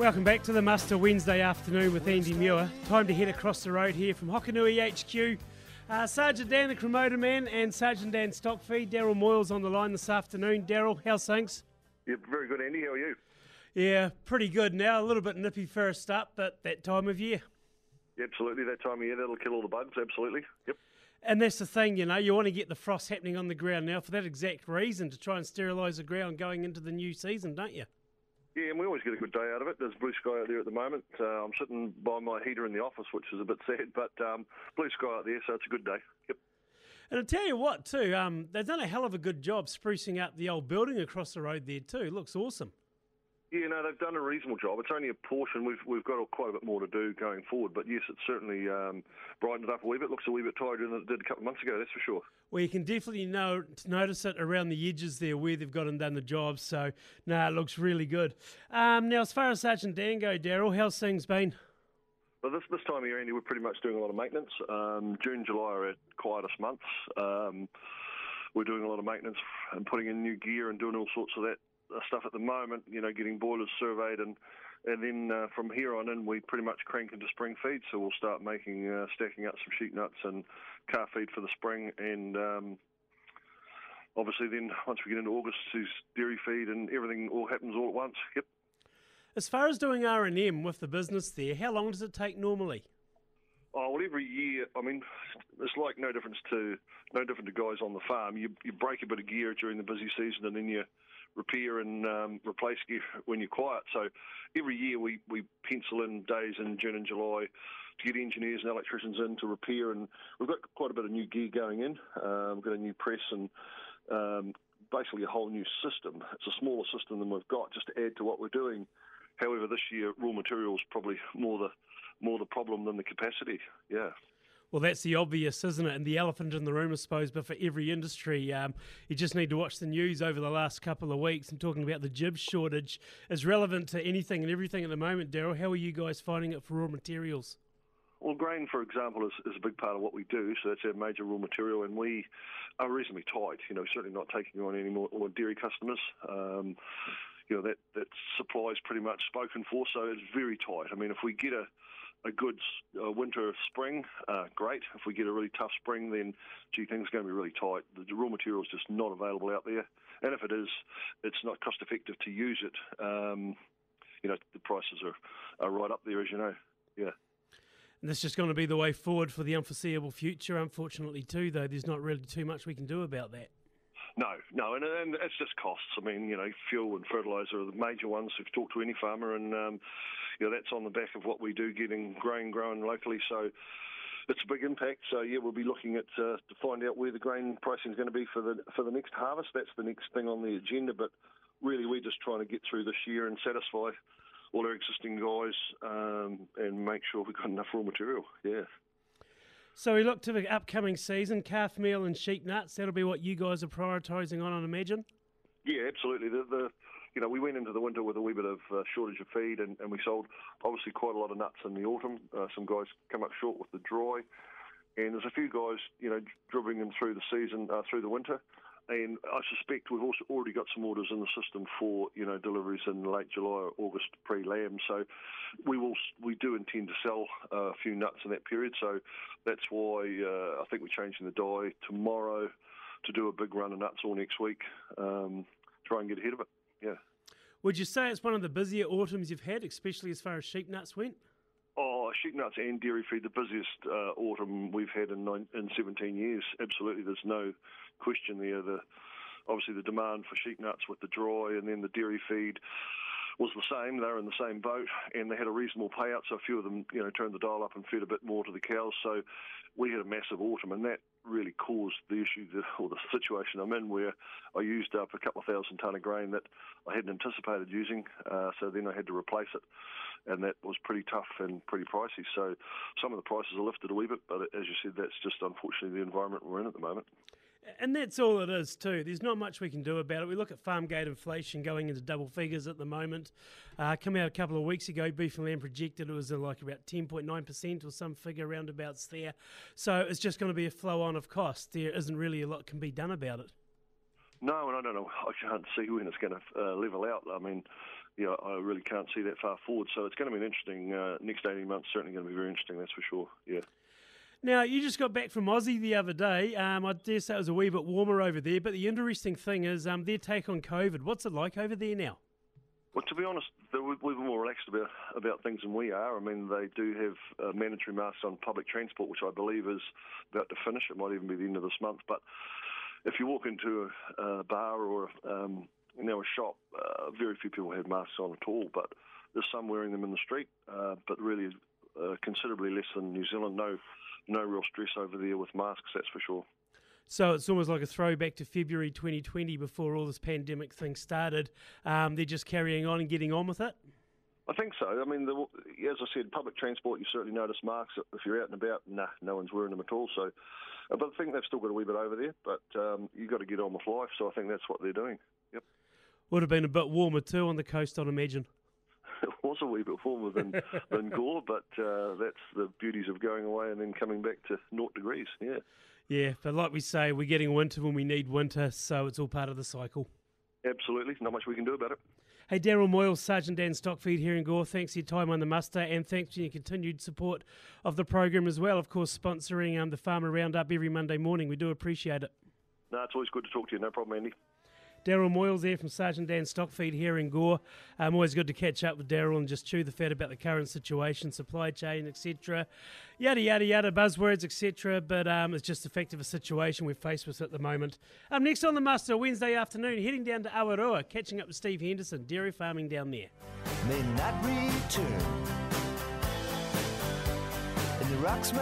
Welcome back to the Muster Wednesday afternoon with Andy Muir. Time to head across the road here from Hokonui HQ. Uh, Sergeant Dan, the Creamoata man, and Sergeant Dan Stockfood. Daryl Moyles on the line this afternoon. Daryl, how's things? Yeah, very good, Andy. How are you? Yeah, pretty good now. A little bit nippy first up, but that time of year. Yeah, absolutely, that time of year, that'll kill all the bugs, absolutely. Yep. And that's the thing, you know, you want to get the frost happening on the ground now for that exact reason to try and sterilise the ground going into the new season, don't you? Yeah, and we always get a good day out of it. There's blue sky out there at the moment. Uh, I'm sitting by my heater in the office, which is a bit sad, but um, blue sky out there, so it's a good day. Yep. And I'll tell you what, too, um, they've done a hell of a good job sprucing up the old building across the road there too. It looks awesome. Yeah, no, they've done a reasonable job. It's only a portion. We've we've got quite a bit more to do going forward. But yes, it's certainly um, brightened it up a wee bit. Looks a wee bit tighter than it did a couple of months ago. That's for sure. Well, you can definitely know, notice it around the edges there where they've got and done the job. So, no, it looks really good. Um, now, as far as Sergeant Dan go, Daryl, how's things been? Well, this this time of year, Andy, we're pretty much doing a lot of maintenance. Um, June, July are our quietest months. Um, we're doing a lot of maintenance and putting in new gear and doing all sorts of that stuff at the moment. You know, getting boilers surveyed and and then uh, from here on in, we pretty much crank into spring feed. So we'll start making uh, stacking up some sheep nuts and calf feed for the spring and. Um, obviously, then once we get into August, is dairy feed and everything all happens all at once. Yep. As far as doing R and M with the business there, how long does it take normally? Oh well, every year. I mean, it's like no difference to no different to guys on the farm. You you break a bit of gear during the busy season, and then you repair and um, replace gear when you're quiet. So every year we we pencil in days in June and July to get engineers and electricians in to repair, and we've got quite a bit of new gear going in. Um, we've got a new press and. Um, basically, a whole new system. It's a smaller system than we've got, just to add to what we're doing. However, this year raw materials probably more the more the problem than the capacity. Yeah. Well, that's the obvious, isn't it? And the elephant in the room, I suppose. But for every industry, um, you just need to watch the news over the last couple of weeks. and talking about the GIB shortage is relevant to anything and everything at the moment. Daryl, how are you guys finding it for raw materials? Well, grain, for example, is, is a big part of what we do, so that's our major raw material, and we are reasonably tight. You know, certainly not taking on any more, more dairy customers. Um, you know, that, that supply is pretty much spoken for, so it's very tight. I mean, if we get a, a good uh, winter, spring, uh, great. If we get a really tough spring, then gee, things are going to be really tight. The raw material is just not available out there, and if it is, it's not cost effective to use it. Um, you know, the prices are, are right up there, as you know. Yeah. And this is just going to be the way forward for the unforeseeable future. Unfortunately, too, though, there's not really too much we can do about that. No, no, and, and it's just costs. I mean, you know, fuel and fertiliser are the major ones. If you talk to any farmer, and um, you know, that's on the back of what we do, getting grain grown locally. So it's a big impact. So yeah, we'll be looking at uh, to find out where the grain pricing is going to be for the for the next harvest. That's the next thing on the agenda. But really, we're just trying to get through this year and satisfy all our existing guys um, and make sure we've got enough raw material. Yeah. So we look to the upcoming season, calf meal and sheep nuts. That'll be what you guys are prioritising on, I imagine. Yeah, absolutely. The, the you know we went into the winter with a wee bit of uh, shortage of feed, and, and, we sold obviously quite a lot of nuts in the autumn. Uh, some guys come up short with the dry, and there's a few guys you know dribbling them through the season uh, through the winter. And I suspect we've also already got some orders in the system for you know deliveries in late July or August pre-lamb. So we will we do intend to sell uh, a few nuts in that period. So that's why uh, I think we're changing the die tomorrow to do a big run of nuts all next week. Um, try and get ahead of it. Yeah. Would you say it's one of the busier autumns you've had, especially as far as sheep nuts went? Oh, sheep nuts and dairy feed, the busiest uh, autumn we've had in nine, in 17 years. Absolutely, there's no question there. The obviously the demand for sheep nuts with the dry, and then the dairy feed was the same. They were in the same boat, and they had a reasonable payout. So a few of them, you know, turned the dial up and fed a bit more to the cows. So we had a massive autumn, and that really caused the issue that, or the situation I'm in, where I used up a couple of thousand ton of grain that I hadn't anticipated using. Uh, so then I had to replace it, and that was pretty tough and pretty pricey. So some of the prices are lifted a wee bit, but as you said, that's just unfortunately the environment we're in at the moment. And that's all it is, too. There's not much we can do about it. We look at farm gate inflation going into double figures at the moment. Uh, coming out a couple of weeks ago, Beef and Lamb projected it was uh, like about 10.9% or some figure roundabouts there. So it's just going to be a flow on of cost. There isn't really a lot can be done about it. No, and I don't know. I can't see when it's going to uh, level out. I mean, yeah, I really can't see that far forward. So it's going to be an interesting uh, next 18 months. Certainly going to be very interesting, that's for sure. Yeah. Now, you just got back from Aussie the other day. Um, I dare say it was a wee bit warmer over there, but the interesting thing is um, their take on COVID. What's it like over there now? Well, to be honest, we're more relaxed about about things than we are. I mean, they do have uh, mandatory masks on public transport, which I believe is about to finish. It might even be the end of this month. But if you walk into a, a bar or um, you know a shop, uh, very few people have masks on at all. But there's some wearing them in the street, uh, but really uh, considerably less than New Zealand. No, no real stress over there with masks. That's for sure. So it's almost like a throwback to February 2020 before all this pandemic thing started. Um, they're just carrying on and getting on with it? I think so. I mean, the, as I said, public transport, you certainly notice marks. If you're out and about, nah, no one's wearing them at all. So, uh, but I think they've still got a wee bit over there. But um, you've got to get on with life. So I think that's what they're doing. Yep. Would have been a bit warmer too on the coast, I'd imagine. it was a wee bit warmer than than Gore, but uh, that's the beauties of going away and then coming back to naught degrees. Yeah. Yeah, but like we say, we're getting winter when we need winter, so it's all part of the cycle. Absolutely, not much we can do about it. Hey, Daryl Moyle, Sergeant Dan Stockfood here in Gore. Thanks for your time on the muster and thanks for your continued support of the program as well. Of course, sponsoring um, the Farmer Roundup every Monday morning. We do appreciate it. No, it's always good to talk to you. No problem, Andy. Daryl Moyles there from Sergeant Dan Stockfood here in Gore. Um, always good to catch up with Daryl and just chew the fat about the current situation, supply chain, etc. Yada, yada, yada, buzzwords, etc. But um, it's just fact a situation we're faced with at the moment. Um, next on the muster, Wednesday afternoon, heading down to Awarua, catching up with Steve Henderson, dairy farming down there. May not return. the rocks